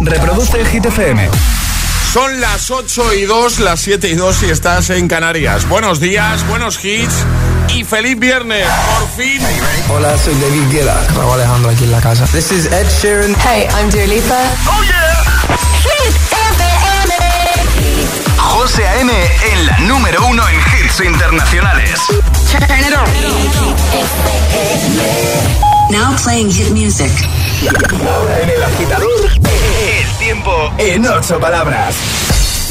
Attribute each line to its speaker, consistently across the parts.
Speaker 1: Reproduce el Hit FM.
Speaker 2: Son las 8 y 2, las 7 y 2 si estás en Canarias. Buenos días, buenos hits y feliz viernes, por fin.
Speaker 3: Hola, soy David Guetta. Raúl Alejandro aquí en la casa.
Speaker 4: This is Ed Sheeran.
Speaker 5: Hey, I'm Dua Lipa.
Speaker 2: Oh yeah.
Speaker 6: Hit FM.
Speaker 1: José A.M. en la número uno en hits internacionales.
Speaker 6: Turn it on.
Speaker 7: Now playing hit music.
Speaker 1: En el agitador, el tiempo en ocho palabras.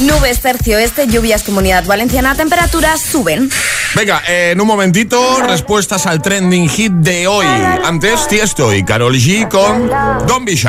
Speaker 8: Nubes tercio este, lluvias comunidad valenciana, temperaturas suben.
Speaker 2: Venga, eh, en un momentito, respuestas al trending hit de hoy. Antes, Tiesto y Carol G con Don't Be Shy.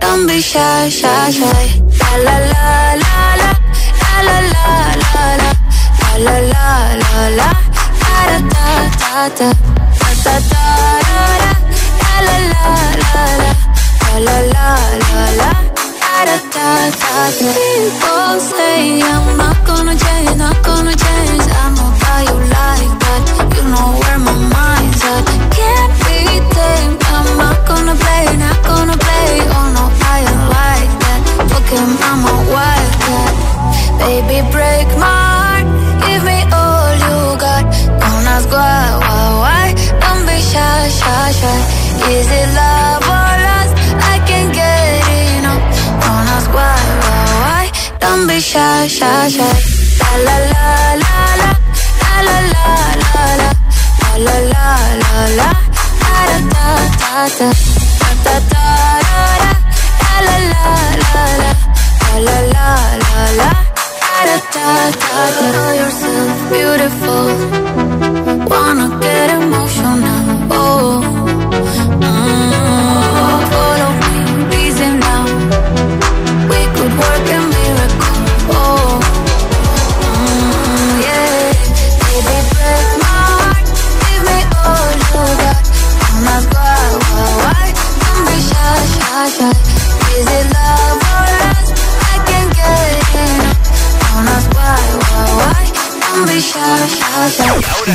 Speaker 9: Don't be shy, shy, shy. La la la la la la la la la la la la la la la da da da da da da da da la la la la la la la la da da da da People say I'm not gonna change, not gonna change. I know how you like that. You know where my mind's at. Can't tamed. I'm not gonna play, not gonna play. Oh no, I ain't like that. Fuck him, I'm a wildcat. Baby, break my heart. Give me all you got. Don't ask why, why, why. Don't be shy, shy, shy. Is it love or lust? I can't get enough. Don't ask why, why, why. Don't be shy, shy, shy. La la la la la la la la la la la la la la da da da da la la la la la la la la da da da da Know yourself beautiful Wanna get emotional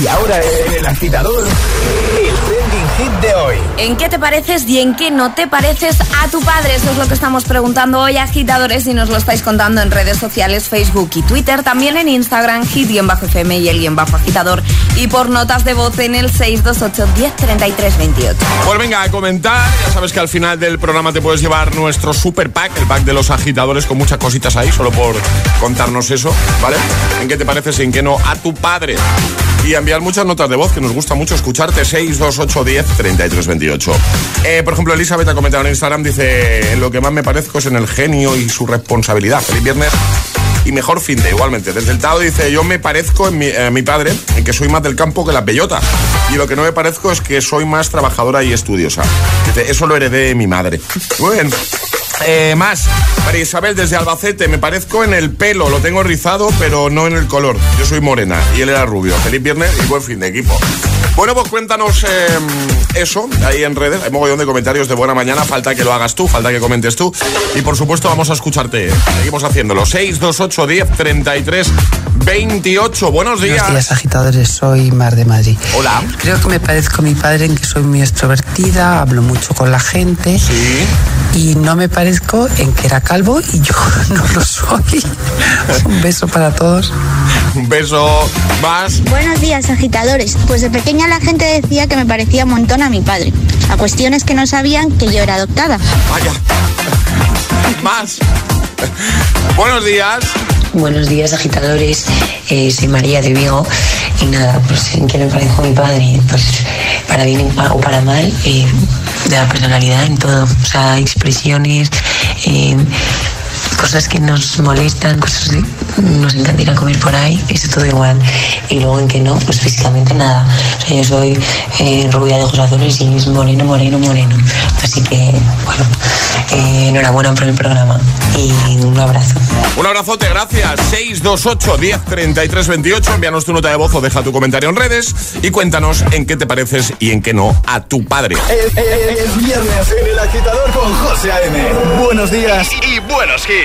Speaker 1: Y ahora el agitador, el trending hit de hoy.
Speaker 8: ¿En qué te pareces y en qué no te pareces a tu padre? Eso es lo que estamos preguntando hoy, agitadores, y nos lo estáis contando en redes sociales, Facebook y Twitter, también en Instagram, hit-fm y el guion bajo agitador, y por notas de voz en el 628 10 28.
Speaker 2: Pues venga, a comentar. Ya sabes que al final del programa te puedes llevar nuestro super pack, el pack de los agitadores con muchas cositas ahí, solo por contarnos eso, ¿vale? ¿En qué te pareces y en qué no a tu padre? Y enviar muchas notas de voz, que nos gusta mucho escucharte, 628 10 33 28. Eh, por ejemplo, Elizabeth ha comentado en Instagram, dice, lo que más me parezco es en el genio y su responsabilidad. Feliz viernes y mejor fin de igualmente. Desde el Tado dice, yo me parezco en mi, eh, padre, en que soy más del campo que las bellotas. Y lo que no me parezco es que soy más trabajadora y estudiosa. Eso lo heredé de mi madre. Bien. Eh, más, María Isabel desde Albacete, me parezco en el pelo, lo tengo rizado, pero no en el color. Yo soy morena y él era rubio. Feliz viernes y buen fin de equipo. Bueno, pues cuéntanos eh, eso ahí en redes. Hay mogollón de comentarios de buena mañana. Falta que lo hagas tú, falta que comentes tú. Y por supuesto, vamos a escucharte. Seguimos haciéndolo. 628 10 33 28. Buenos días.
Speaker 4: Buenos días, agitadores. Soy Mar de Madrid.
Speaker 2: Hola.
Speaker 4: Creo que me parezco a mi padre en que soy muy extrovertida, hablo mucho con la gente.
Speaker 2: Sí.
Speaker 4: Y no me parezco en que era calvo y yo no lo soy. Un beso para todos.
Speaker 2: Un beso más.
Speaker 10: Buenos días, agitadores. Pues de pequeña la gente decía que me parecía un montón a mi padre. La cuestión es que no sabían que yo era adoptada.
Speaker 2: Vaya. Más. Buenos días.
Speaker 11: Buenos días, agitadores. Eh, soy María de Vigo. Y nada, pues en que me parezco a mi padre. Pues para bien o para mal, eh, de la personalidad en todo. O sea, expresiones, eh, cosas que nos molestan, cosas que nos encanta ir a comer por ahí, eso todo igual. Y luego en que no, pues físicamente nada. O sea, yo soy eh, rubia de ojos azules y es moreno, moreno, moreno. Así que, bueno, eh, enhorabuena por el programa y un abrazo.
Speaker 2: Un abrazote, gracias. 628 10 33 28. Envíanos tu nota de voz o deja tu comentario en redes y cuéntanos en qué te pareces y en qué no a tu padre.
Speaker 5: Es, es- es viernes en el agitador con José A.M. Buenos días y, y buenos hits.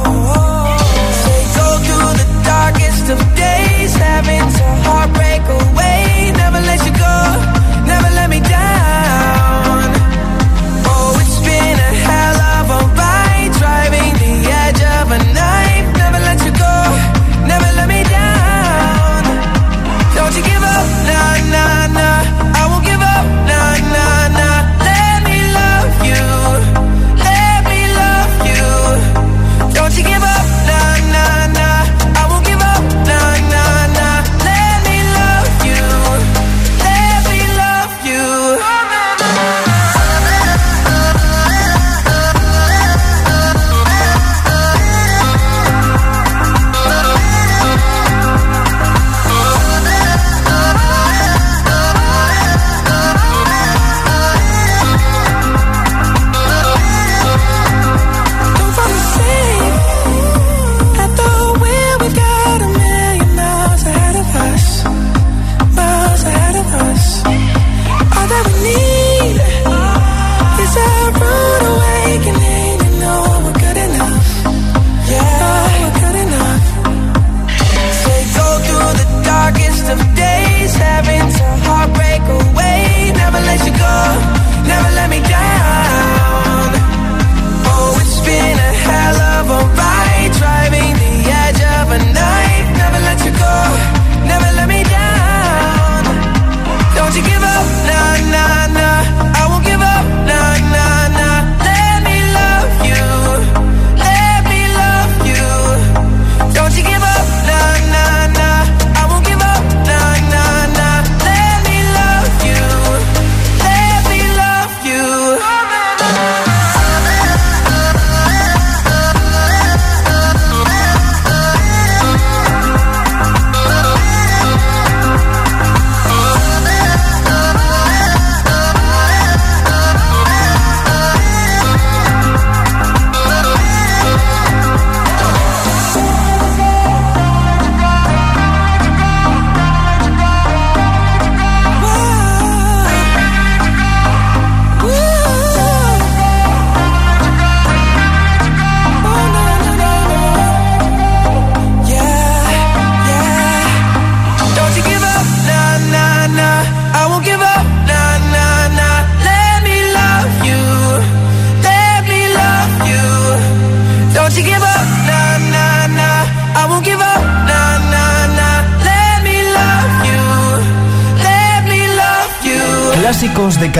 Speaker 12: having a
Speaker 5: heart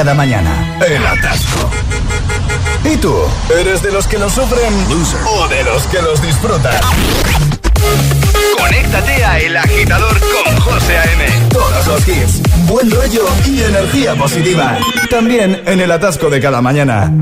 Speaker 5: cada mañana. El atasco. ¿Y tú? ¿Eres de los que lo sufren o de los que los disfrutan? Conéctate a El Agitador con José A.M. Todos los hits, buen rollo y energía positiva. También en el atasco de cada mañana.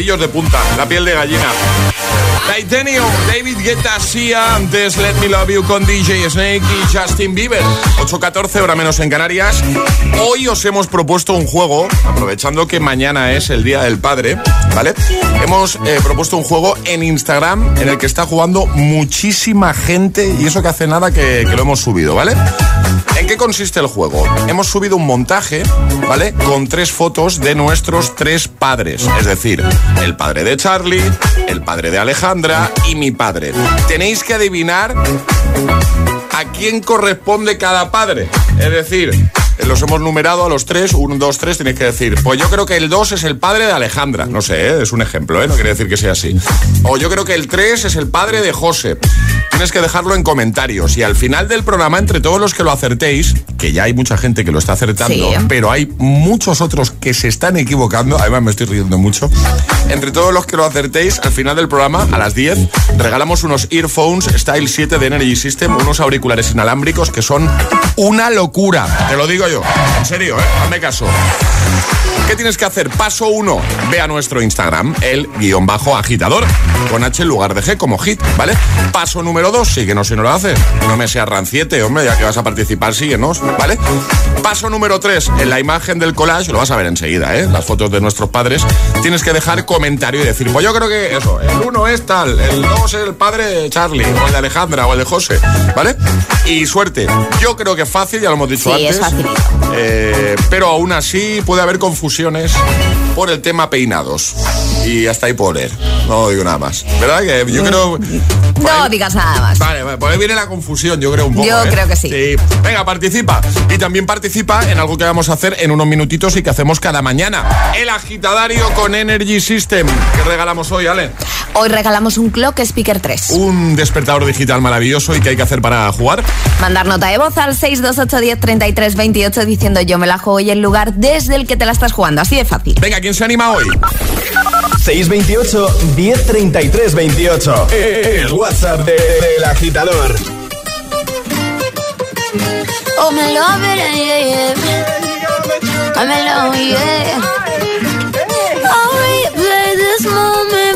Speaker 2: Pelillos de punta, la piel de gallina. Titanium, David Guetta, Sia, antes Let Me Love You con DJ Snake y Justin Bieber. 8.14, hora menos en Canarias. Hoy os hemos propuesto un juego, aprovechando que mañana es el Día del Padre, ¿vale? Hemos eh, propuesto un juego en Instagram en el que está jugando muchísima gente y eso que hace nada que, que lo hemos subido, ¿vale? ¿En qué consiste el juego? Hemos subido un montaje, ¿vale? Con tres fotos de nuestros tres padres. Es decir, el padre de Charlie, el padre de Alejandra y mi padre. Tenéis que adivinar a quién corresponde cada padre. Es decir, los hemos numerado a los tres, uno, dos, tres, tenéis que decir, pues yo creo que el dos es el padre de Alejandra, no sé, ¿eh? es un ejemplo, ¿eh? no quiere decir que sea así. O yo creo que el tres es el padre de José. Tienes que dejarlo en comentarios y al final del programa, entre todos los que lo acertéis, que ya hay mucha gente que lo está acertando, pero hay muchos otros que se están equivocando, además me estoy riendo mucho, entre todos los que lo acertéis, al final del programa, a las 10, regalamos unos earphones Style 7 de Energy System, unos auriculares inalámbricos que son una locura, te lo digo yo. En serio, ¿eh? Hazme caso. ¿Qué tienes que hacer? Paso 1. Ve a nuestro Instagram, el guion bajo agitador, con H en lugar de G como hit, ¿vale? Paso número 2. Síguenos si no lo haces. No me seas ranciete, hombre, ya que vas a participar, síguenos, ¿vale? Paso número 3. En la imagen del collage, lo vas a ver enseguida, ¿eh? Las fotos de nuestros padres. Tienes que dejar comentario y decir, pues yo creo que eso, el 1 es tal, el 2 es el padre de Charlie, o el de Alejandra, o el de José, ¿vale? Y suerte. Yo creo que es fácil, ya lo hemos dicho
Speaker 8: sí,
Speaker 2: antes.
Speaker 8: Es fácil.
Speaker 2: Eh, pero aún así puede haber por el tema peinados. Y hasta ahí por. No digo nada más. ¿Verdad? Que yo creo.
Speaker 8: No digas nada más.
Speaker 2: Vale, vale, por ahí viene la confusión, yo creo un poco.
Speaker 8: Yo
Speaker 2: ¿eh?
Speaker 8: creo que sí.
Speaker 2: Venga, participa. Y también participa en algo que vamos a hacer en unos minutitos y que hacemos cada mañana. El agitadario con Energy System. ¿Qué regalamos hoy, Ale?
Speaker 8: Hoy regalamos un Clock Speaker 3.
Speaker 2: Un despertador digital maravilloso. ¿Y qué hay que hacer para jugar?
Speaker 8: Mandar nota de voz al 628103328 diciendo yo me la juego y el lugar desde el que te la estás jugando. Así de fácil.
Speaker 2: Venga, ¿quién se anima hoy?
Speaker 1: 628 1033 28. El WhatsApp del de, agitador.
Speaker 13: Oh, me love it, yeah, yeah. I'm in love, yeah. I'll replay this moment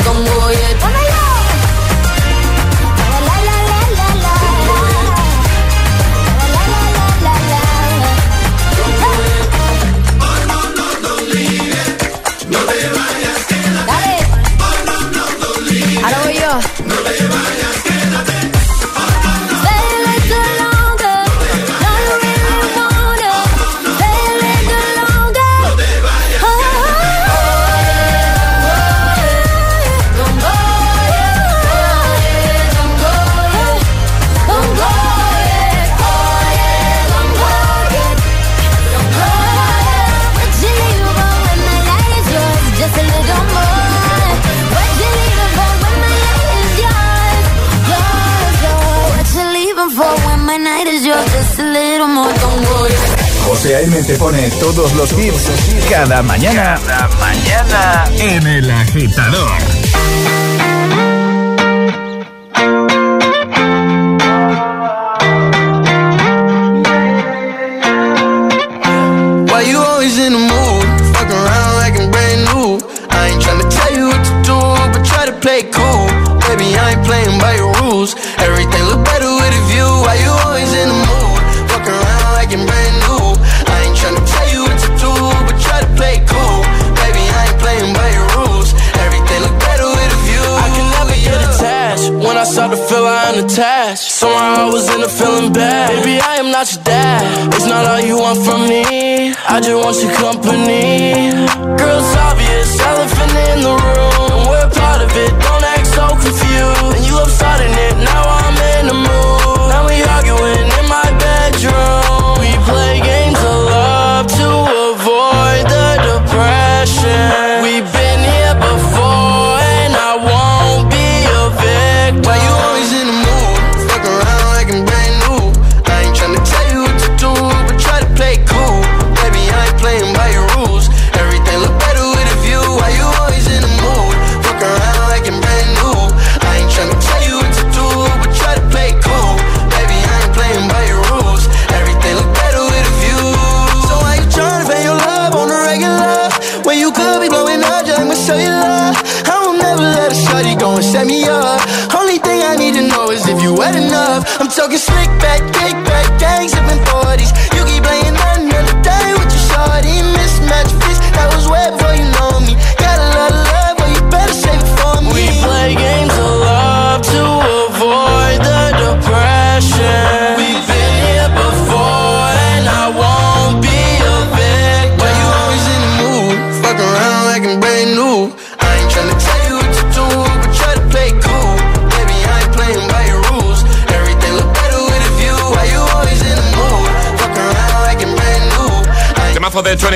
Speaker 1: como Te pone todos los hits cada mañana. Cada mañana en El Agitador.
Speaker 14: Just want your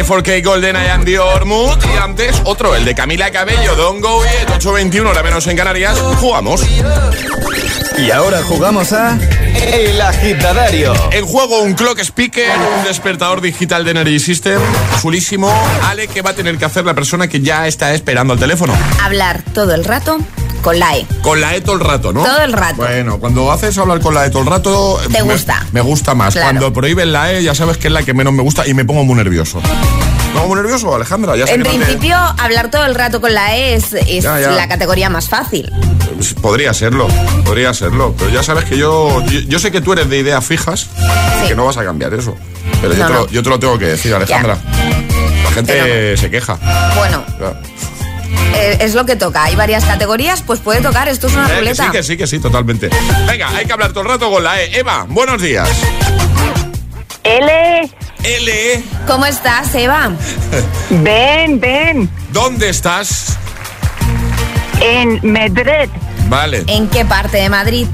Speaker 2: 4K Golden I Andy Ormut y antes otro, el de Camila Cabello, Don't Go It, 821, la menos en Canarias, jugamos.
Speaker 1: Y ahora jugamos a El Agitadario.
Speaker 2: En juego un clock speaker, un despertador digital de Energy System, chulísimo, Ale, que va a tener que hacer la persona que ya está esperando al teléfono.
Speaker 8: Hablar todo el rato con la E.
Speaker 2: Con la E todo el rato, ¿no?
Speaker 8: Todo el rato.
Speaker 2: Bueno, cuando haces hablar con la E todo el rato...
Speaker 8: Te
Speaker 2: me,
Speaker 8: gusta.
Speaker 2: Me gusta más. Cuando prohíben la E ya sabes que es la que menos me gusta y me pongo muy nervioso. ¿Me pongo muy nervioso, Alejandra? Ya sé
Speaker 8: En
Speaker 2: que no te-
Speaker 8: principio, hablar todo el rato con la E es, es
Speaker 2: Ya, ya.
Speaker 8: la categoría más fácil.
Speaker 2: Pues Podría serlo, podría serlo. Pero ya sabes que yo, yo, yo sé que tú eres de ideas fijas y que no vas a cambiar eso. Pero yo, te lo,
Speaker 8: no.
Speaker 2: yo te lo tengo que decir, Alejandra. La gente
Speaker 8: Pero-
Speaker 2: se queja.
Speaker 8: Bueno,
Speaker 2: Ya.
Speaker 8: eh, es lo que toca. Hay varias categorías, pues puede tocar. Esto es una
Speaker 2: Eh, que
Speaker 8: ruleta.
Speaker 2: sí, que sí, que sí, totalmente. Venga, hay que hablar todo el rato con la E. Eva, buenos días.
Speaker 15: L,
Speaker 2: L,
Speaker 8: ¿Cómo estás, Eva?
Speaker 15: ven, ven,
Speaker 2: ¿dónde estás?
Speaker 15: en Madrid,
Speaker 2: Vale.
Speaker 8: ¿En qué parte de Madrid?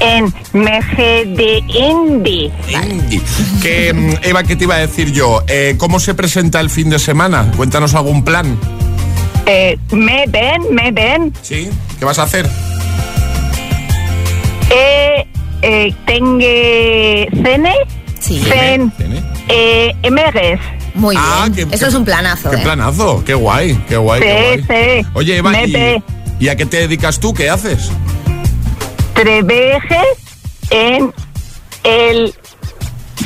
Speaker 15: en Meje de Indy.
Speaker 2: Indy. Que, mm, Eva, ¿qué te iba a decir yo? Eh, ¿Cómo se presenta el fin de semana? Cuéntanos algún plan.
Speaker 15: Eh, me ven, me ven.
Speaker 2: ¿Sí? ¿Qué vas a hacer?
Speaker 15: Eh, eh, tengo cene,
Speaker 8: Sí.
Speaker 15: cen, eh, emeres.
Speaker 8: Muy
Speaker 2: Ah,
Speaker 8: bien.
Speaker 2: qué-
Speaker 8: Eso
Speaker 2: qué-
Speaker 8: es un planazo.
Speaker 2: Qué
Speaker 8: ¿eh?
Speaker 2: planazo, qué guay, qué guay,
Speaker 15: Sí,
Speaker 2: qué guay.
Speaker 15: sí.
Speaker 2: Oye, Eva, ¿y,
Speaker 15: ve.
Speaker 2: ¿y a qué te dedicas tú? ¿Qué haces?
Speaker 15: Treveje en el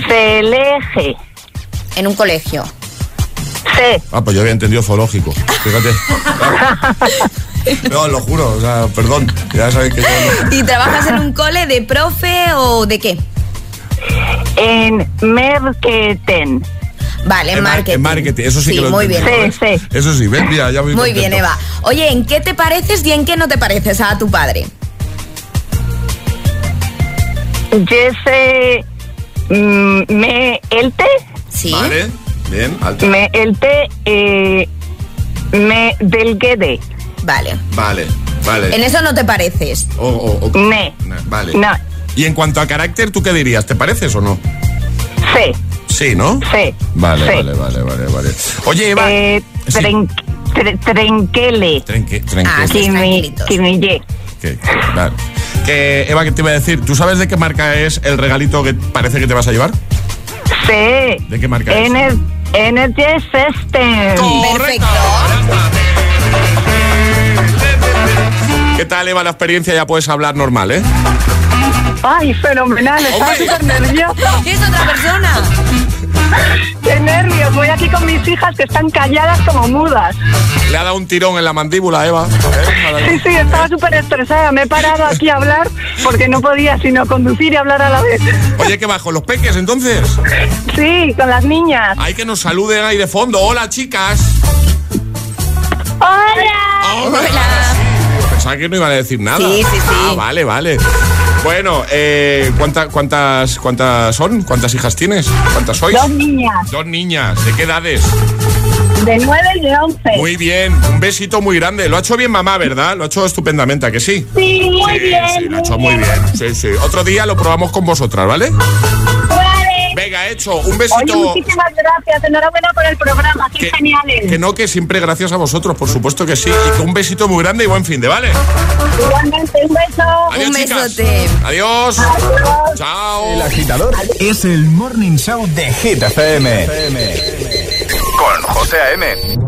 Speaker 15: Celeje.
Speaker 8: En un colegio.
Speaker 15: Sí.
Speaker 2: Ah, pues yo había entendido zoológico. Fíjate. No, lo juro, o sea, perdón. Ya sabéis que yo no-
Speaker 8: ¿Y trabajas en un cole de profe o de qué?
Speaker 15: En Merketen.
Speaker 8: Vale, en
Speaker 2: En mar-
Speaker 8: marketing.
Speaker 2: en marketing, eso sí que lo
Speaker 8: muy bien.
Speaker 2: entiendo, ¿eh? Eso sí, ves, mira, ya voy
Speaker 8: Muy
Speaker 2: contento.
Speaker 8: bien, Eva. Oye, ¿en qué te pareces y en qué no te pareces a tu padre?
Speaker 15: Jesse mm, me elte,
Speaker 8: Sí.
Speaker 2: Vale, bien, alto.
Speaker 15: me elte, eh, me delguede.
Speaker 8: Vale.
Speaker 2: Vale, vale.
Speaker 8: En eso no te pareces.
Speaker 2: O- o- o-
Speaker 15: Ne.
Speaker 2: Na- Vale.
Speaker 15: No.
Speaker 2: Y en cuanto a carácter, ¿tú qué dirías? ¿Te pareces o no?
Speaker 15: Sí,
Speaker 2: Sí, ¿no?
Speaker 15: sí.
Speaker 2: Vale,
Speaker 15: sí.
Speaker 2: vale, vale, vale, vale. Oye, Eva.
Speaker 15: Eh,
Speaker 2: sí.
Speaker 15: tren- tre- trenquele.
Speaker 2: Trenque, trenque.
Speaker 8: Ah, sí.
Speaker 15: Que me, que me.
Speaker 2: Que, vale. Que, Eva, ¿qué te iba a decir? ¿Tú sabes de qué marca es el regalito que parece que te vas a llevar?
Speaker 15: C.
Speaker 2: ¿De qué marca es?
Speaker 15: Ener Energy System.
Speaker 2: Correcto. ¿Qué tal, Eva, la experiencia? Ya puedes hablar normal, ¿eh?
Speaker 15: Ay, fenomenal, estaba súper nerviosa.
Speaker 8: Es otra persona.
Speaker 15: Qué nervios, voy aquí con mis hijas que están calladas como mudas.
Speaker 2: Le ha dado un tirón en la mandíbula, Eva. ¿eh?
Speaker 15: Sí, sí, estaba súper estresada. Me he parado aquí a hablar porque no podía sino conducir y hablar a la vez.
Speaker 2: Oye, ¿qué bajo? ¿Los peques, entonces?
Speaker 15: Sí, con las niñas.
Speaker 2: Hay que nos saluden ahí de fondo. Hola, chicas.
Speaker 15: ¡Hola!
Speaker 2: Hola. Pensaba que no iban a decir nada.
Speaker 8: Sí, sí, sí.
Speaker 2: Ah, vale, vale. Bueno, eh, ¿cuánta- cuántas, ¿cuántas son? ¿Cuántas hijas tienes? ¿Cuántas sois?
Speaker 15: Dos niñas,
Speaker 2: Dos niñas. ¿De qué edades?
Speaker 15: de nueve y de once.
Speaker 2: Muy bien. Un besito muy grande. Lo ha hecho bien mamá, ¿verdad? Lo ha hecho estupendamente, ¿a que sí?
Speaker 15: Sí, muy
Speaker 2: Sí,
Speaker 15: bien.
Speaker 2: sí, lo ha hecho muy bien. Sí, sí. Otro día lo probamos con vosotras, ¿vale? Venga, hecho. Un
Speaker 15: Oye,
Speaker 2: besito.
Speaker 15: muchísimas gracias. Enhorabuena por el programa. Qué
Speaker 2: Que-
Speaker 15: geniales.
Speaker 2: Que no, que siempre gracias a vosotros, por supuesto que sí. Y que un besito muy grande y buen fin de, ¿vale?
Speaker 15: Igualmente, un beso.
Speaker 2: Adiós,
Speaker 8: Un
Speaker 2: chicas.
Speaker 8: besote.
Speaker 2: Adiós.
Speaker 15: Adiós.
Speaker 2: Chao.
Speaker 1: El agitador es el morning show de Hit FM. Con José A.M.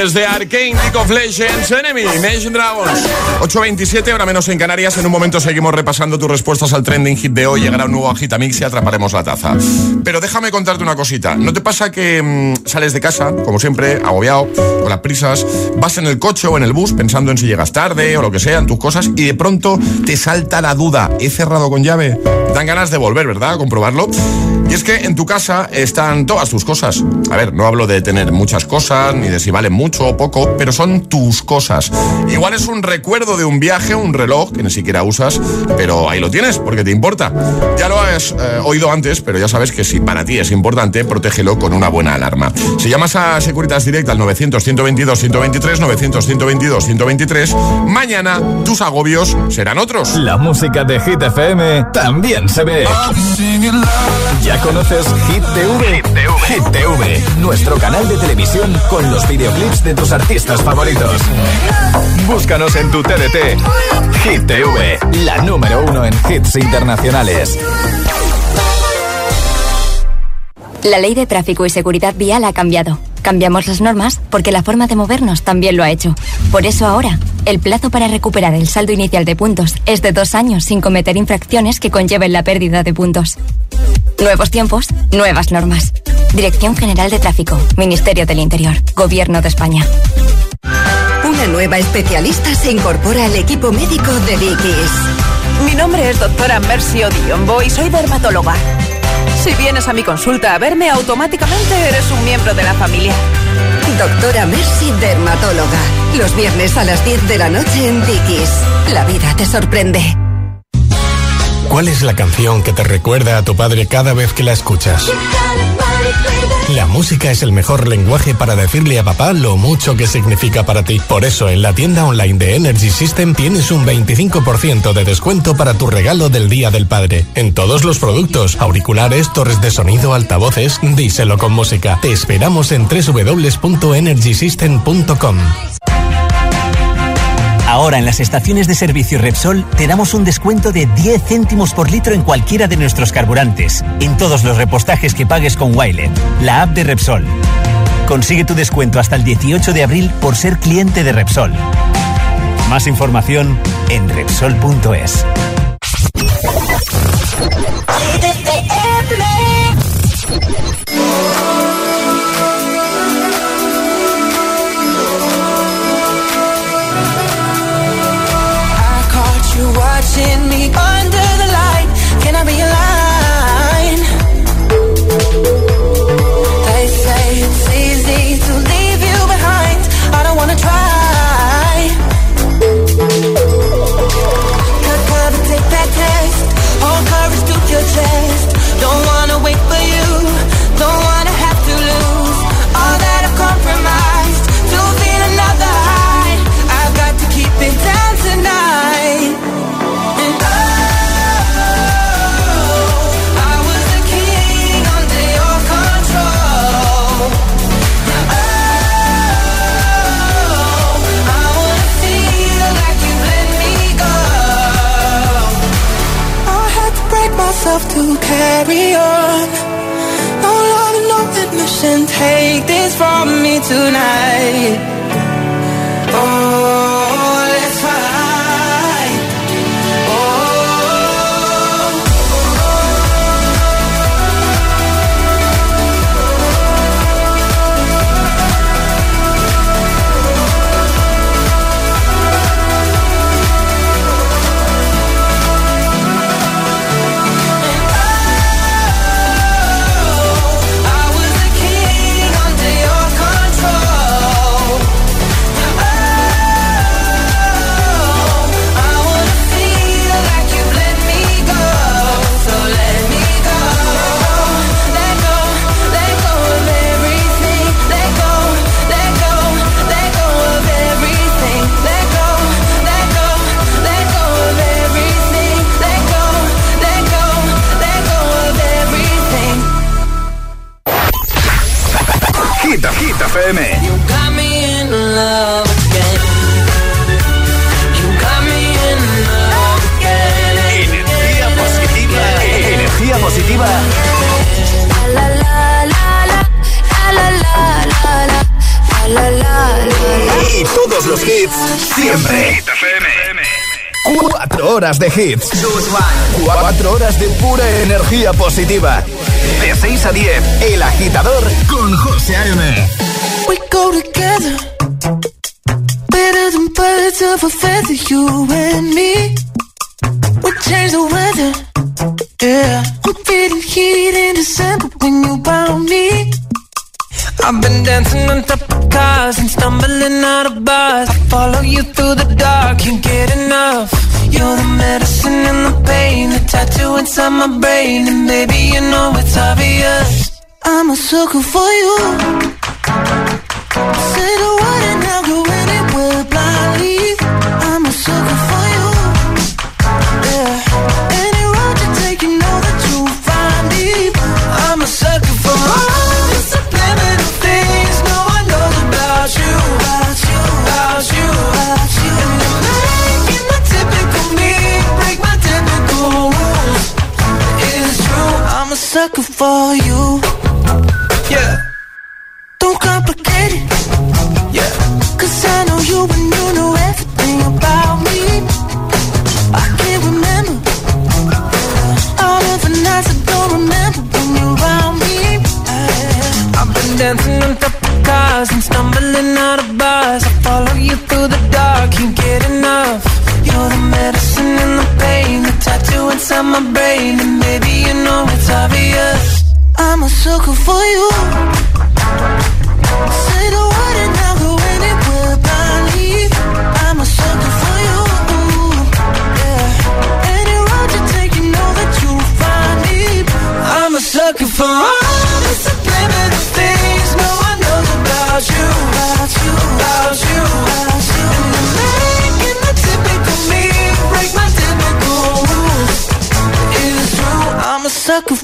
Speaker 2: Desde Arkane, League of Legends, Enemy, Imagine Dragons. 8.27, ahora menos en Canarias. En un momento seguimos repasando tus respuestas al trending hit de hoy. Llegará un nuevo Agitamix y atraparemos la taza. Pero déjame contarte una cosita. ¿No te pasa que mm, sales de casa, como siempre, agobiado, con las prisas, vas en el coche o en el bus pensando en si llegas tarde o lo que sea, en tus cosas, y de pronto te salta la duda, ¿he cerrado con llave? Dan ganas de volver, ¿verdad? A comprobarlo. Y es que en tu casa están todas tus cosas. A ver, no hablo de tener muchas cosas, ni de si valen mucho o poco, pero son tus cosas. Igual es un recuerdo de un viaje, un reloj que ni siquiera usas, pero ahí lo tienes, porque te importa. Ya lo has eh, oído antes, pero ya sabes que si para ti es importante, protégelo con una buena alarma. Si llamas a Securitas Direct al 900-122-123, 900-122-123, mañana tus agobios serán otros.
Speaker 1: La música de Hit FM también se ve. Ya conoces Hit TV? Hit TV, nuestro canal de televisión con los videoclips de tus artistas favoritos. Búscanos en tu TDT. Hit TV, la número uno en hits internacionales.
Speaker 16: La ley de tráfico y seguridad vial ha cambiado. Cambiamos las normas porque la forma de movernos también lo ha hecho. Por eso ahora, el plazo para recuperar el saldo inicial de puntos es de dos años sin cometer infracciones que conlleven la pérdida de puntos. Nuevos tiempos, nuevas normas. Dirección General de Tráfico, Ministerio del Interior, Gobierno de España.
Speaker 17: Una nueva especialista se incorpora al equipo médico de Dickies.
Speaker 18: Mi nombre es doctora Mercy Odiombo y soy dermatóloga. Si vienes a mi consulta a verme, automáticamente eres un miembro de la familia.
Speaker 17: Doctora Mercy, dermatóloga. Los viernes a las 10 de la noche en Dickies. La vida te sorprende.
Speaker 19: ¿Cuál es la canción que te recuerda a tu padre cada vez que la escuchas? La música es el mejor lenguaje para decirle a papá lo mucho que significa para ti. Por eso en la tienda online de Energy System tienes un 25% de descuento para tu regalo del Día del Padre. En todos los productos, auriculares, torres de sonido, altavoces, díselo con música. Te esperamos en www.energysystem.com.
Speaker 20: Ahora en las estaciones de servicio Repsol te damos un descuento de 10 céntimos por litro en cualquiera de nuestros carburantes, en todos los repostajes que pagues con Wilet, la app de Repsol. Consigue tu descuento hasta el 18 de abril por ser cliente de Repsol. Más información en Repsol.es.
Speaker 5: watching me myself to carry on. No love no admission. Take this from me tonight.
Speaker 1: Horas de hits. Cuatro horas de pura energía positiva. De 6 a 10, El Agitador con José A.M.
Speaker 5: We go together. Better than birds of a feather, you and me. We change the weather. Yeah. I'm feeling heat in December when you found me. I've been dancing on top of cars and stumbling out of bars. I follow you through the dark, can't get enough. Inside my brain, and baby you know it's obvious. I'm a sucker for you. Say the for you. Yeah. Don't complicate it. Yeah. Cause I know you and you know everything about me. I can't remember all of the nights I don't remember when you're around me. I've been dancing on top of cars and stumbling out of bars. I follow you through the dark, can't get enough. You're the medicine and the pain, the tattoo inside my brain, and maybe know it's obvious. I'm a sucker for you. Say the word and I'll go anywhere blindly. I'm a sucker for you. Yeah. Any road you take, you know that you'll find me. I'm a sucker for all the subliminal things no one knows about you.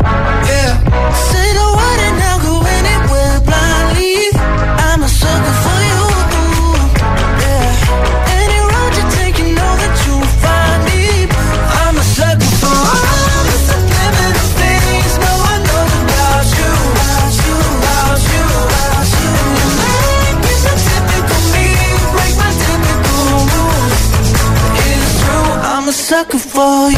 Speaker 5: Yeah. And I'll go anywhere blindly. I'm a sucker for you. Yeah. Any road you take, you know that you'll find me. I'm a sucker for all the things no one knows about you. You, you, you. And the typical me break my typical rules. It is true, I'm a sucker for you.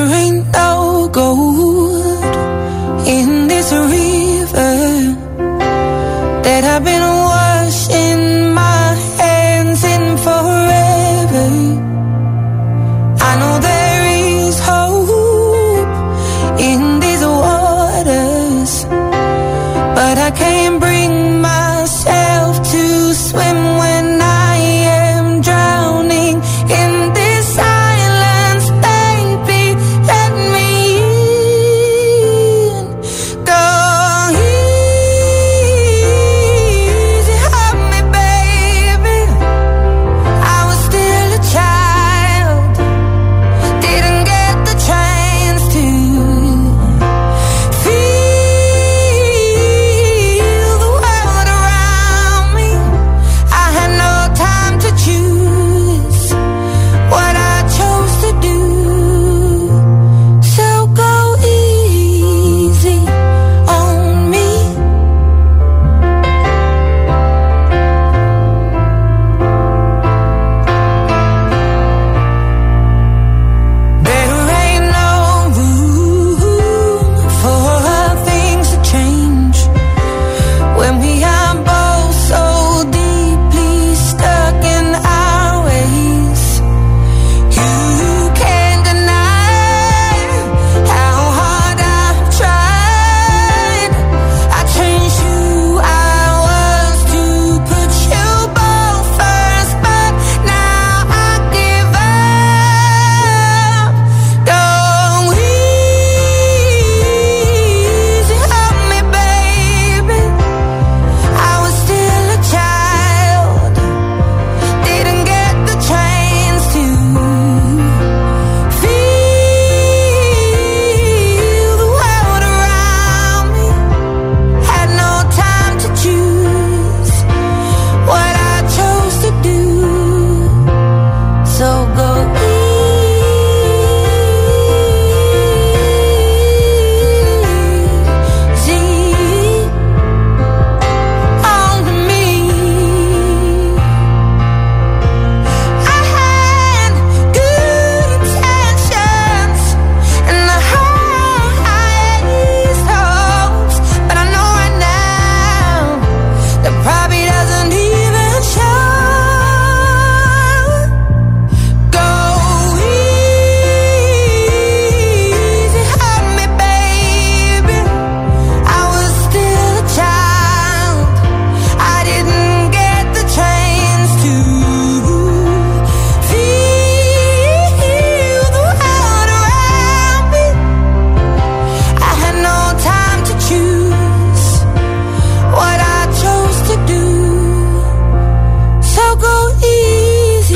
Speaker 5: gold in this river that I've been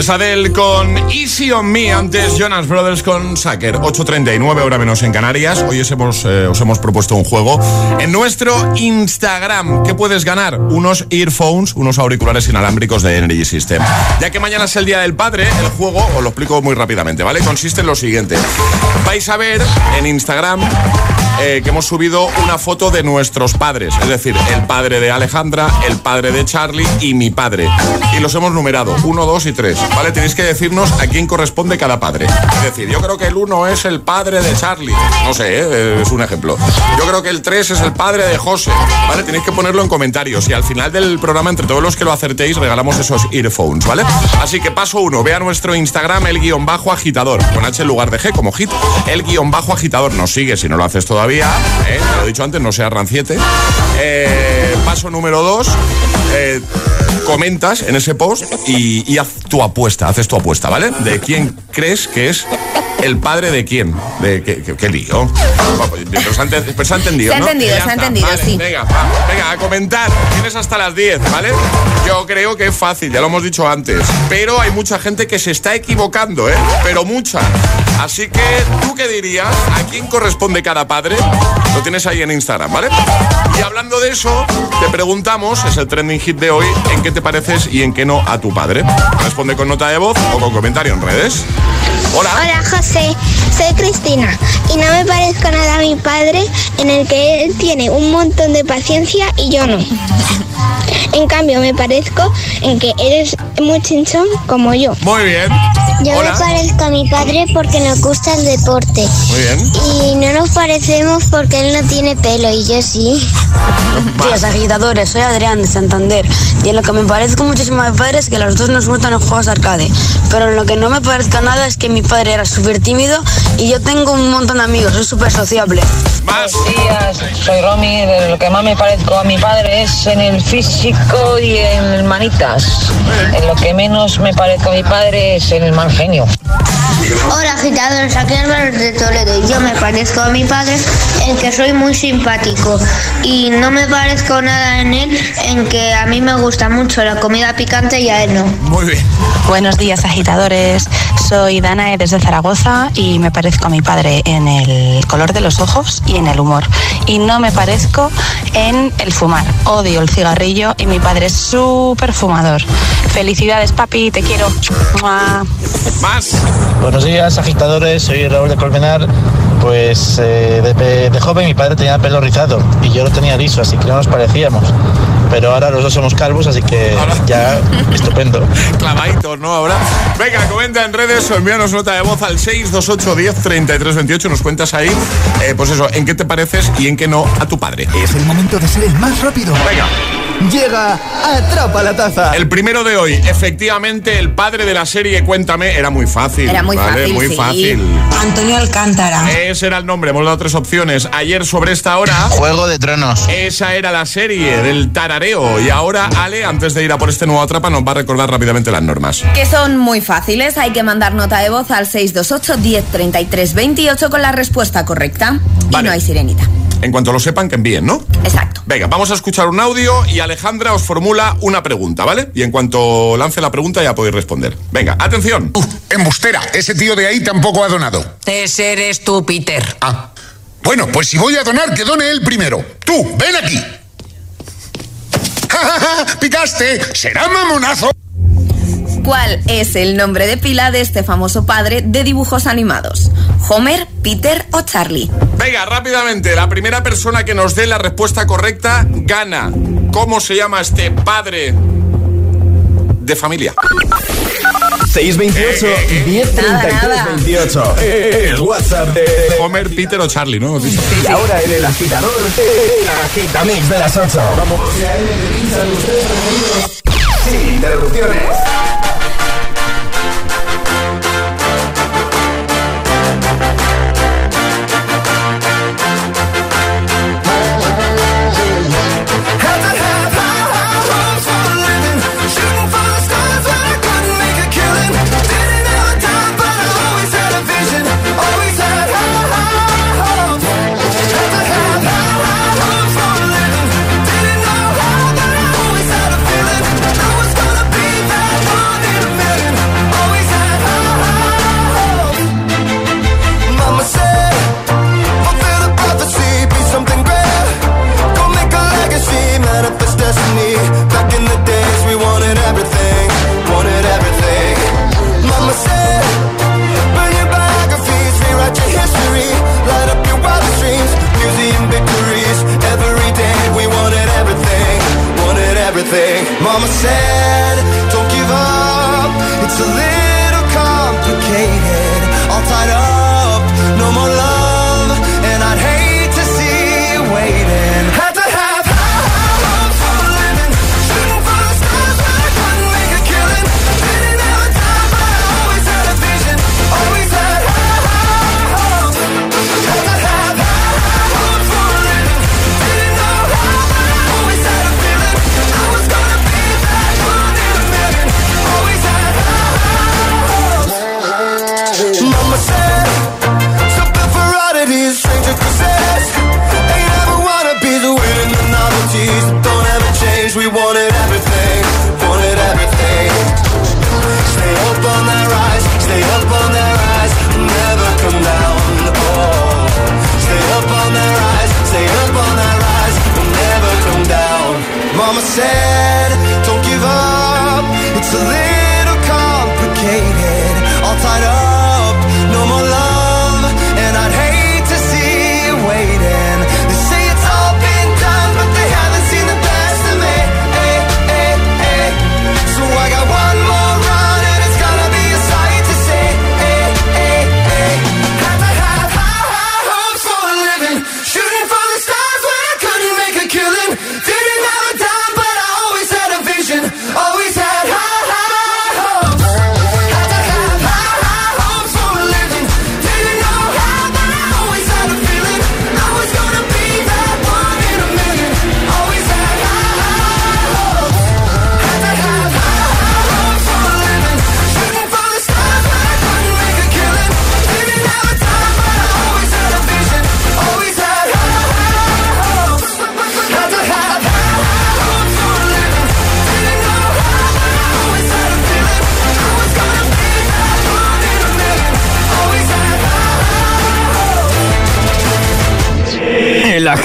Speaker 2: Es Adele con Easy on Me, antes Jonas Brothers con Sacker, 8.39 hora menos en Canarias. Hoy os hemos, eh, os hemos propuesto un juego en nuestro Instagram. ¿Qué puedes ganar? Unos earphones, unos auriculares inalámbricos de Energy System. Ya que mañana es el Día del Padre, el juego os lo explico muy rápidamente, ¿vale? Consiste en lo siguiente. Vais a ver en Instagram eh, que hemos subido una foto de nuestros padres, es decir, el padre de Alejandra, el padre de Charlie y mi padre. Y los hemos numerado, 1, 2 y 3, ¿vale? Tenéis que decirnos a quién corresponde cada padre. Es decir, yo creo que el 1 es el padre de Charlie, no sé, ¿eh? es un ejemplo. Yo creo que el 3 es el padre de José, ¿vale? Tenéis que ponerlo en comentarios y al final del programa, entre todos los que lo acertéis, regalamos esos earphones, ¿vale? Así que paso 1, ve a nuestro Instagram el guion bajo agitador, con H en lugar de G como hit, el guion bajo agitador. Nos sigue si no lo haces todavía, ¿eh? Te lo he dicho antes, no sea ranciete. Eh, paso número 2, eh, comentas en ese post y, y haz tu apuesta, haces tu apuesta, ¿vale? De quién crees que es el padre de quién. De qué, qué- qué lío. Pero se ha, ente- pero se ha entendido,
Speaker 8: Se ha entendido, se ha entendido,
Speaker 2: Vale,
Speaker 8: sí.
Speaker 2: Venga, va, venga, a comentar. Tienes hasta las 10, ¿vale? Yo creo que es fácil, ya lo hemos dicho antes. Pero hay mucha gente que se está equivocando, ¿eh? Pero mucha. Así que, ¿tú qué dirías? ¿A quién corresponde cada padre? Lo tienes ahí en Instagram, ¿vale? Y hablando de eso, te preguntamos, es el trending hit de hoy, en qué te pareces y en qué no a tu padre. Responde con nota de voz o con comentario en redes. Hola.
Speaker 21: Hola José, soy Cristina y no me parezco nada a mi padre en el que él tiene un montón de paciencia y yo no. En cambio me parezco en que eres muy chinchón como yo.
Speaker 2: Muy bien.
Speaker 21: Yo
Speaker 2: Hola.
Speaker 21: me parezco a mi padre porque nos gusta el deporte.
Speaker 2: Muy bien.
Speaker 21: Y no nos parecemos porque él no tiene pelo y yo sí.
Speaker 22: Días agitadores, soy Adrián de Santander y en lo que me parezco muchísimo a mi padre es que a los dos nos gustan los juegos arcade, pero en lo que no me parezca nada es que mi padre era súper tímido y yo tengo un montón de amigos, soy súper sociable.
Speaker 2: Más.
Speaker 23: Buenos días, soy Romy. De lo que más me parezco a mi padre es en el físico y en manitas. En lo que menos me parezco a mi padre es en el mal genio.
Speaker 21: Hola agitadores, aquí Álvaro de Toledo y yo me parezco a mi padre en que soy muy simpático y no me parezco nada en él en que a mí me gusta mucho la comida picante y a él no.
Speaker 2: Muy bien.
Speaker 24: Buenos días, agitadores. Soy Danae desde Zaragoza y me parezco a mi padre en el color de los ojos y en el humor. Y no me parezco en el fumar. Odio el cigarrillo y mi padre es súper fumador. Felicidades, papi, te quiero. Mua.
Speaker 2: Más.
Speaker 25: Buenos días, agitadores. Soy Raúl de Colmenar. Pues eh, de, joven mi padre tenía pelo rizado y yo lo tenía liso, así que no nos parecíamos. Pero ahora los dos somos calvos, así que ya estupendo.
Speaker 2: Clavaditos, ¿no? Ahora. Venga, comenta en redes o envíanos nota de voz al 628 10 33 28. Nos cuentas ahí, eh, pues eso, en qué te pareces y en qué no a tu padre.
Speaker 1: Es el momento de ser el más rápido.
Speaker 2: Venga.
Speaker 1: Llega Atrapa la Taza.
Speaker 2: El primero de hoy, efectivamente, el padre de la serie Cuéntame era muy fácil.
Speaker 8: Era muy
Speaker 2: ¿vale?
Speaker 8: fácil,
Speaker 2: Muy
Speaker 8: sí.
Speaker 2: fácil.
Speaker 8: Antonio Alcántara.
Speaker 2: Ese era el nombre, hemos dado tres opciones. Ayer sobre esta hora.
Speaker 25: Juego de Tronos.
Speaker 2: Esa era la serie del tarareo. Y ahora Ale, antes de ir a por este nuevo atrapa, nos va a recordar rápidamente las normas.
Speaker 8: Que son muy fáciles, hay que mandar nota de voz al 628 1033 28 con la respuesta correcta. Y no hay sirenita.
Speaker 2: En cuanto lo sepan, que envíen, ¿no?
Speaker 8: Exacto.
Speaker 2: Venga, vamos a escuchar un audio y Alejandra os formula una pregunta, ¿vale? Y en cuanto lance la pregunta ya podéis responder. Venga, atención.
Speaker 26: Embustera, ese tío de ahí tampoco ha donado.
Speaker 27: Ese eres tú, Peter.
Speaker 26: Ah. Bueno, pues si voy a donar, que done él primero. Tú, ven aquí. ¡Ja, ja, ja! ¡Picaste! ¡Será mamonazo!
Speaker 8: ¿Cuál es el nombre de pila de este famoso padre de dibujos animados? ¿Homer, Peter o Charlie?
Speaker 2: Venga, rápidamente, la primera persona que nos dé la respuesta correcta gana. ¿Cómo se llama este padre de familia?
Speaker 1: 628 1033 28. El WhatsApp de
Speaker 2: Homer, Peter o Charlie, ¿no?
Speaker 1: Y ahora en el agitador, el agitamix de las 8. Vamos. Sin interrupciones.
Speaker 28: Mama said, don't give up. It's a little complicated. All tied up, no more love.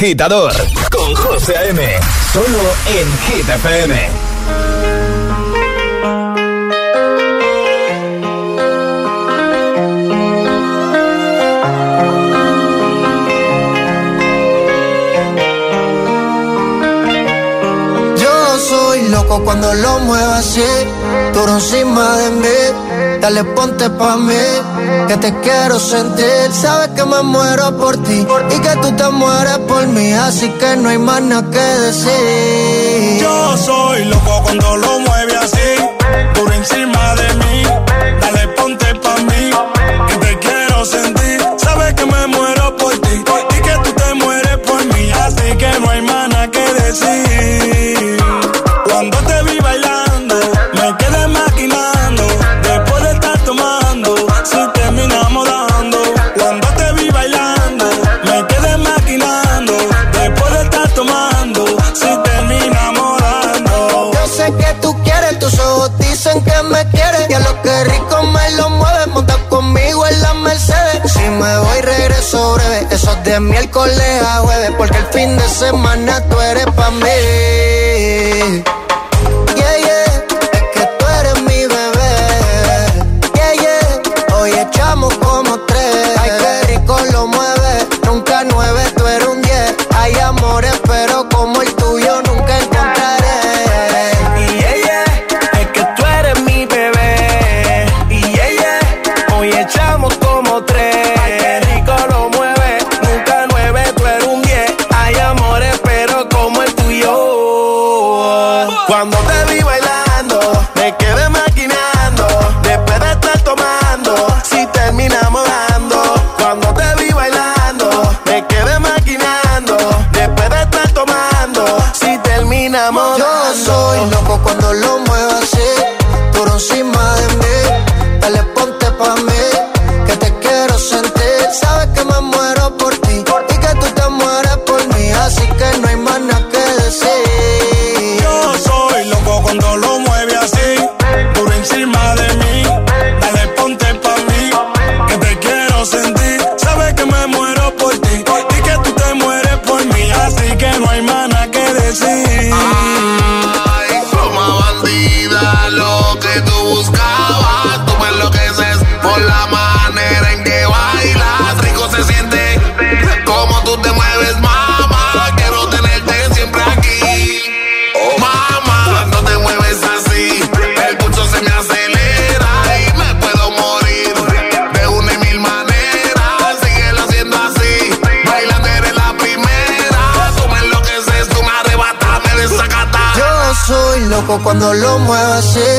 Speaker 1: agitador con José A.M. Solo en Hit FM.
Speaker 28: Yo soy loco cuando lo muevo así, tú encima de mí, dale ponte pa' mí que te quiero sentir. Sabes que me muero por ti y que tú te mueres por mí, así que no hay más nada que decir.
Speaker 29: Yo soy loco cuando lo mueve así, por encima de mí. Dale ponte pa mí, que te quiero sentir. Sabes que me muero por ti y que tú te mueres por mí, así que no hay más nada que decir.
Speaker 28: me voy, regreso breve. Eso es de miércoles a jueves, porque el fin de semana tú eres pa' mí. Yeah, yeah, es que tú eres mi bebé. Yeah, yeah, hoy echamos como tres. Ay, qué rico lo mueve, nunca nueve, tú eres un diez. Hay amores, pero como el tuyo nunca encontraré.
Speaker 29: Y yeah, yeah, es que tú eres mi bebé. Y yeah, yeah, hoy echamos como tres. Cuando
Speaker 28: lo
Speaker 14: muevas así,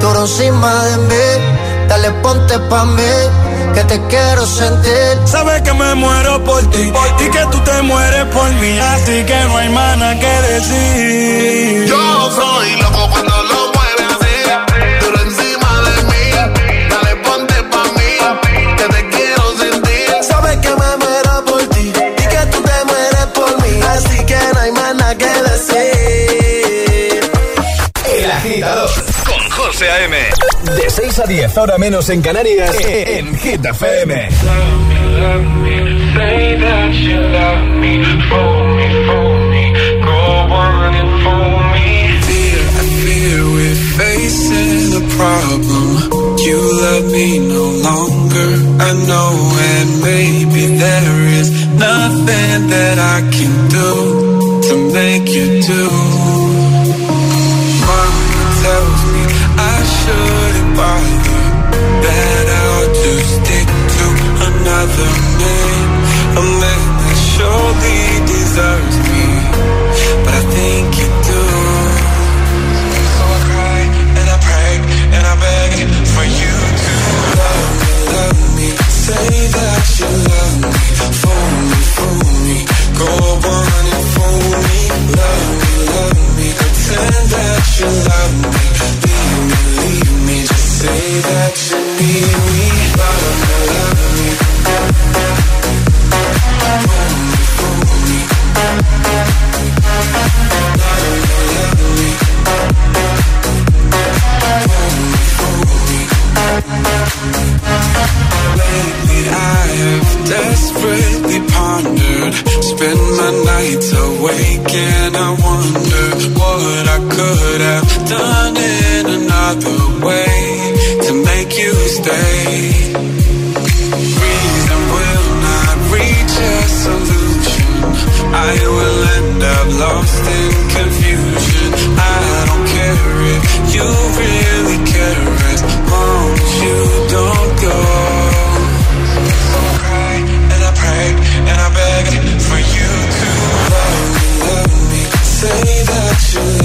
Speaker 14: duro encima de mí. Dale, ponte pa' mí, que te quiero sentir.
Speaker 29: Sabes que me muero por ti y que tú te mueres por mí, así que no hay nada que decir.
Speaker 14: Yo soy loco cuando
Speaker 1: 6 a 10, ahora menos en Canarias, en Hit FM.
Speaker 30: Facing a problem. You love me no longer, I know, and maybe there is nothing that I can do to make you do. A man that surely deserves me, but I think you do. So I cry and I pray and I beg for you to love me, love me, say that you love me, fool me, fool me, go on and fool me, love me, love me, pretend that you love me, leave me, leave me, just say that you need me, love me, love me. Lately I have desperately pondered. Spend my nights awake and I wonder What I could have done in another way To make you stay. Reason will not reach a solution. I will end up lost in confusion. I don't care if you really care you don't go. I cry and I pray and I beg for you to love me. Say that you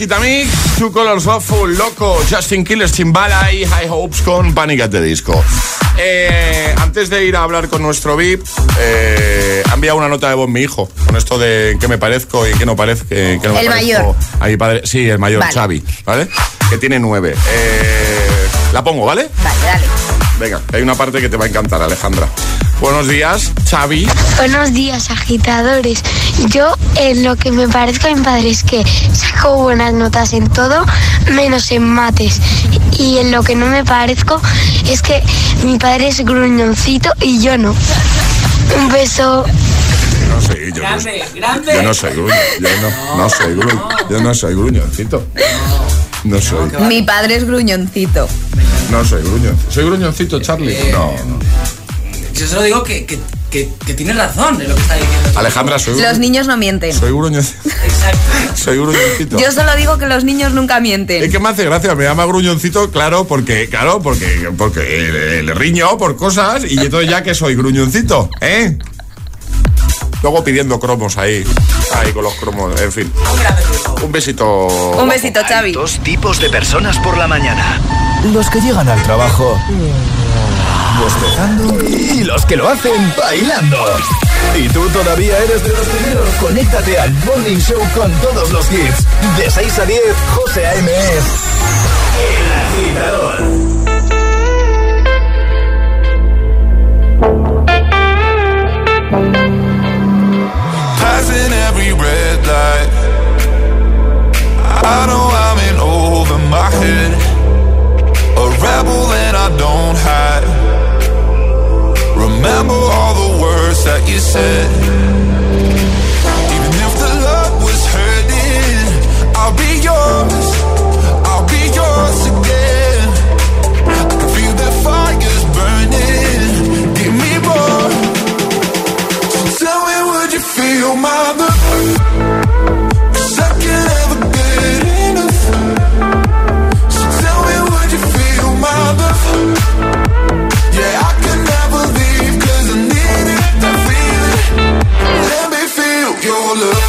Speaker 2: El Agitamix, Two Colors of Full, Loco, Justin Killers, Chimbala y High Hopes con Panic at the Disco. Eh, antes de ir a hablar con nuestro VIP, eh, ha enviado una nota de voz mi hijo, con esto de qué me parezco y qué no parezco. que no me
Speaker 8: El
Speaker 2: parezco
Speaker 8: mayor.
Speaker 2: A mi padre, sí, el mayor,
Speaker 8: Vale.
Speaker 2: Xavi, ¿vale? Que tiene nueve. Eh, la pongo, ¿vale?
Speaker 8: Vale, dale.
Speaker 2: Venga, hay una parte que te va a encantar, Alejandra. Buenos días, Xavi.
Speaker 21: Buenos días, agitadores. Yo en lo que me parezco a mi padre es que saco buenas notas en todo, menos en mates. Y en lo que no me parezco es que mi padre es gruñoncito y yo no. Un beso.
Speaker 2: No sé, yo,
Speaker 21: Grande,
Speaker 2: no,
Speaker 21: grande.
Speaker 2: yo no soy gruño, yo no, no soy gruño, yo no soy gruñoncito. No soy,
Speaker 8: Mi padre es gruñoncito.
Speaker 2: no soy gruño. ¿Soy gruñoncito, Charlie? No, no.
Speaker 31: Yo solo digo que, que, que, que tienes razón en lo que está diciendo.
Speaker 2: Alejandra, soy
Speaker 8: Los niños no mienten.
Speaker 2: Soy gruñoncito. Soy gruñoncito.
Speaker 8: Yo solo digo que los niños nunca mienten.
Speaker 2: Es que me hace gracia, me llama gruñoncito, claro, porque, claro, porque, porque le, le riño por cosas y entonces ya que soy gruñoncito, ¿eh? Luego pidiendo cromos ahí. Ahí con los cromos, en fin. Un besito.
Speaker 8: Un besito, Xavi.
Speaker 1: Dos tipos de personas por la mañana.
Speaker 12: Los que llegan al trabajo bostezando y los que lo hacen bailando. ¿Y tú todavía eres de los primeros? Conéctate al Morning Show con todos los hits. De 6 a 10, José A.M. El Agitador.
Speaker 30: Passing every red light. I know I'm in over my head. A rebel and I don't hide. Remember all the words that you said. Even if the love was hurting, I'll be yours. I'll be yours again. I can feel the fires burning. Give me more. So tell me, would you feel my love? Feel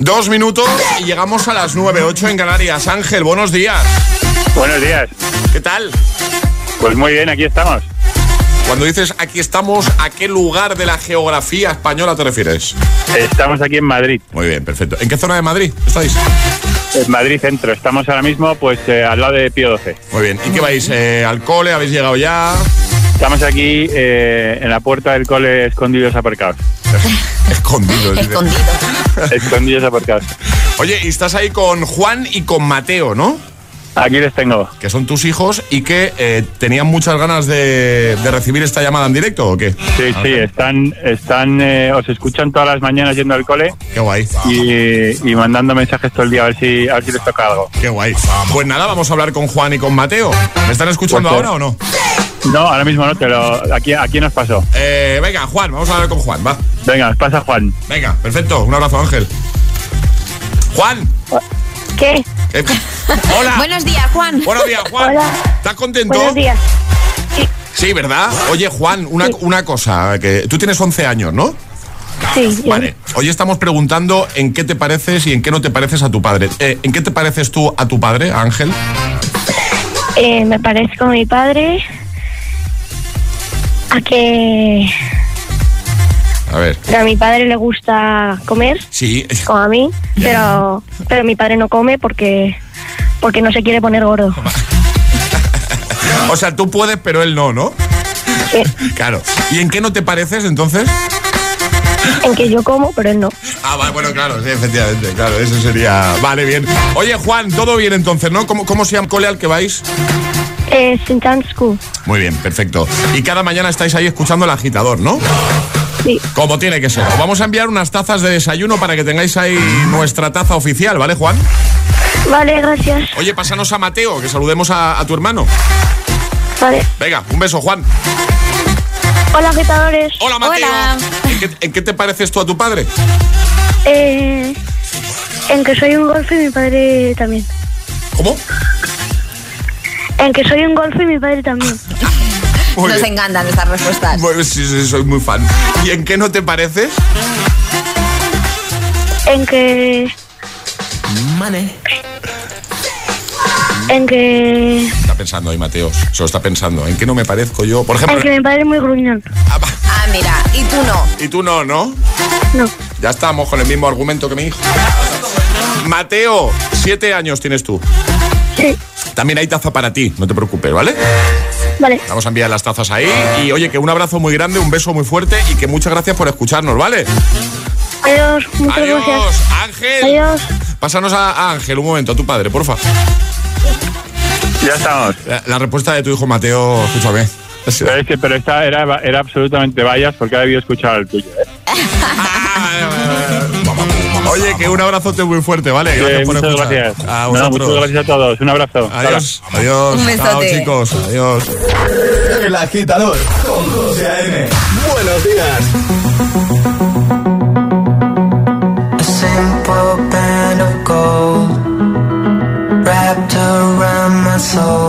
Speaker 2: Dos minutos y llegamos a las 9.08 en Canarias. Ángel, buenos días.
Speaker 32: Buenos días.
Speaker 2: ¿Qué tal?
Speaker 32: Pues muy bien, aquí estamos.
Speaker 2: Cuando dices aquí estamos, ¿a qué lugar de la geografía española te refieres?
Speaker 32: Estamos aquí en Madrid.
Speaker 2: Muy bien, perfecto. ¿En qué zona de Madrid estáis?
Speaker 32: En Madrid Centro. Estamos ahora mismo pues eh, al lado de Pío 12.
Speaker 2: Muy bien. ¿Y qué vais? Eh, ¿Al cole? ¿Habéis llegado ya?
Speaker 32: Estamos aquí eh, en la puerta del cole escondidos aparcados.
Speaker 2: Escondidos. dice.
Speaker 8: Escondido.
Speaker 32: escondidos aparcados.
Speaker 2: Oye, y estás ahí con Juan y con Mateo, ¿no?
Speaker 32: Aquí les tengo.
Speaker 2: Que son tus hijos y que eh, tenían muchas ganas de, de recibir esta llamada en directo, ¿o qué?
Speaker 32: Sí, sí, están, están, eh, os escuchan todas las mañanas yendo al cole
Speaker 2: Qué guay.
Speaker 32: y, y mandando mensajes todo el día a ver si, a ver si les toca algo.
Speaker 2: Qué guay. Pues nada, vamos a hablar con Juan y con Mateo. ¿Me están escuchando ahora o no?
Speaker 32: No, ahora mismo no, pero aquí, aquí nos pasó.
Speaker 2: Eh, venga, Juan, vamos a hablar con Juan, va.
Speaker 32: Venga, pasa Juan.
Speaker 2: Venga, perfecto. Un abrazo, Ángel. Juan.
Speaker 21: ¿Qué?
Speaker 2: eh, hola.
Speaker 8: Buenos días, Juan.
Speaker 2: Buenos días, Juan. ¿Estás contento?
Speaker 21: Buenos días.
Speaker 2: Sí, ¿verdad? Oye, Juan, una, una cosa, que tú tienes 11 años, ¿no?
Speaker 21: Sí.
Speaker 2: Vale. Hoy estamos preguntando en qué te pareces y en qué no te pareces a tu padre. Eh, ¿En qué te pareces tú a tu padre, Ángel?
Speaker 21: Eh, me parezco a mi padre. A que
Speaker 2: A ver.
Speaker 21: a mi padre le gusta comer,
Speaker 2: Sí.
Speaker 21: como a mí, pero, pero mi padre no come porque, porque no se quiere poner gordo.
Speaker 2: O sea, tú puedes, pero él no, ¿no? Claro. ¿Y en qué no te pareces entonces?
Speaker 21: En que yo como, pero él no.
Speaker 2: Ah, vale, bueno, claro, sí, efectivamente, claro, eso sería... Vale, bien. Oye, Juan, todo bien entonces, ¿no? ¿Cómo, cómo se llama el cole al que vais?
Speaker 21: Eh, St. John's School.
Speaker 2: Muy bien, perfecto. Y cada mañana estáis ahí escuchando el agitador, ¿no?
Speaker 21: Sí.
Speaker 2: Como tiene que ser. Os vamos a enviar unas tazas de desayuno para que tengáis ahí nuestra taza oficial, ¿vale, Juan?
Speaker 21: Vale, gracias.
Speaker 2: Oye, pásanos a Mateo, que saludemos a, a tu hermano.
Speaker 21: Vale.
Speaker 2: Venga, un beso, Juan.
Speaker 21: Hola, agitadores.
Speaker 2: Hola, Mateo. ¿En qué, en qué te pareces tú a tu padre?
Speaker 21: Eh, en que soy un golfo y mi padre también.
Speaker 2: ¿Cómo?
Speaker 21: En que soy un golfo y mi padre también.
Speaker 2: Muy
Speaker 8: Nos
Speaker 2: bien.
Speaker 8: encantan estas respuestas.
Speaker 2: Bueno, sí, sí, soy muy fan. ¿Y en qué no te pareces?
Speaker 21: En que. En que.
Speaker 2: Está pensando ahí, Mateo. Se lo está pensando. ¿En qué no me parezco yo? Por ejemplo.
Speaker 21: En que mi padre es muy gruñón.
Speaker 8: Ah, mira, y tú no.
Speaker 2: Y tú no, ¿no?
Speaker 21: No.
Speaker 2: Ya estamos con el mismo argumento que mi hijo. Mateo, siete años tienes tú.
Speaker 21: Sí.
Speaker 2: También hay taza para ti, no te preocupes, ¿vale?
Speaker 21: Vale.
Speaker 2: Vamos a enviar las tazas ahí. Y oye, que un abrazo muy grande, un beso muy fuerte y que muchas gracias por escucharnos, ¿vale?
Speaker 21: Adiós. Muchas
Speaker 2: Adiós,
Speaker 21: gracias.
Speaker 2: Ángel.
Speaker 21: Adiós.
Speaker 2: Pásanos a, a Ángel un momento, a tu padre, porfa.
Speaker 32: Ya estamos.
Speaker 2: La, la respuesta de tu hijo Mateo, escúchame.
Speaker 32: Pero, es que- pero esta era, era absolutamente vallas porque ha debido escuchar el tuyo. ¿eh?
Speaker 2: Oye, que un abrazote muy fuerte, ¿vale? Gracias
Speaker 32: Eh,
Speaker 2: por
Speaker 32: muchas
Speaker 2: escuchar.
Speaker 32: gracias.
Speaker 2: A
Speaker 32: No, muchas gracias a todos. Un abrazo.
Speaker 2: Adiós, adiós.
Speaker 8: Un besote.
Speaker 2: Chao, chicos. Adiós.
Speaker 12: El agitador con José A.M. Buenos días.
Speaker 5: A simple band of gold wrapped around my soul.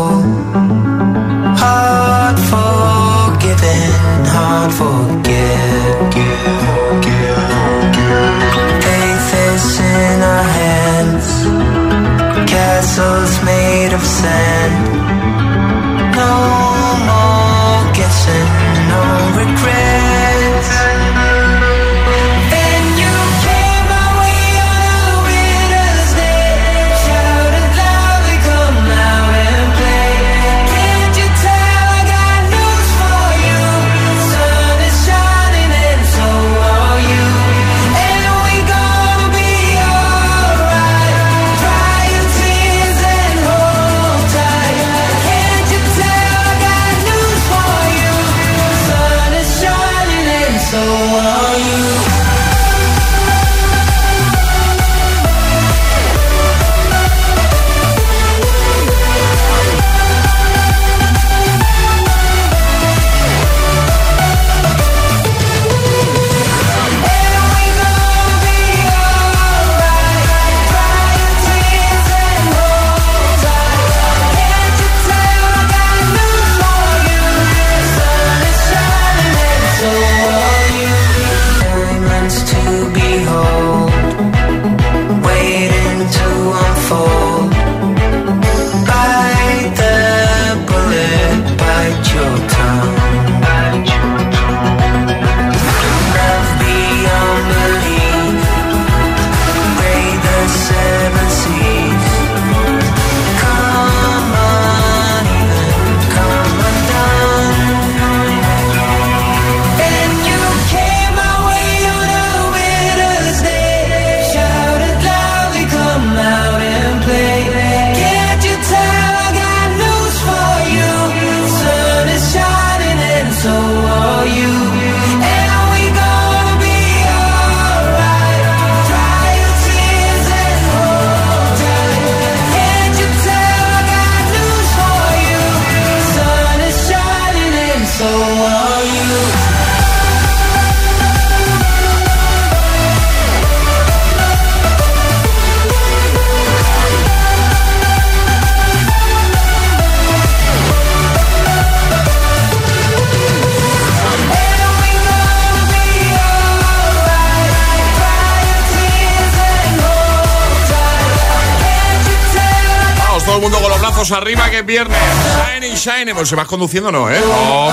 Speaker 2: Si vas conduciendo, no, ¿eh? No.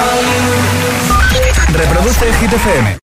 Speaker 12: Reproduce el Hit FM.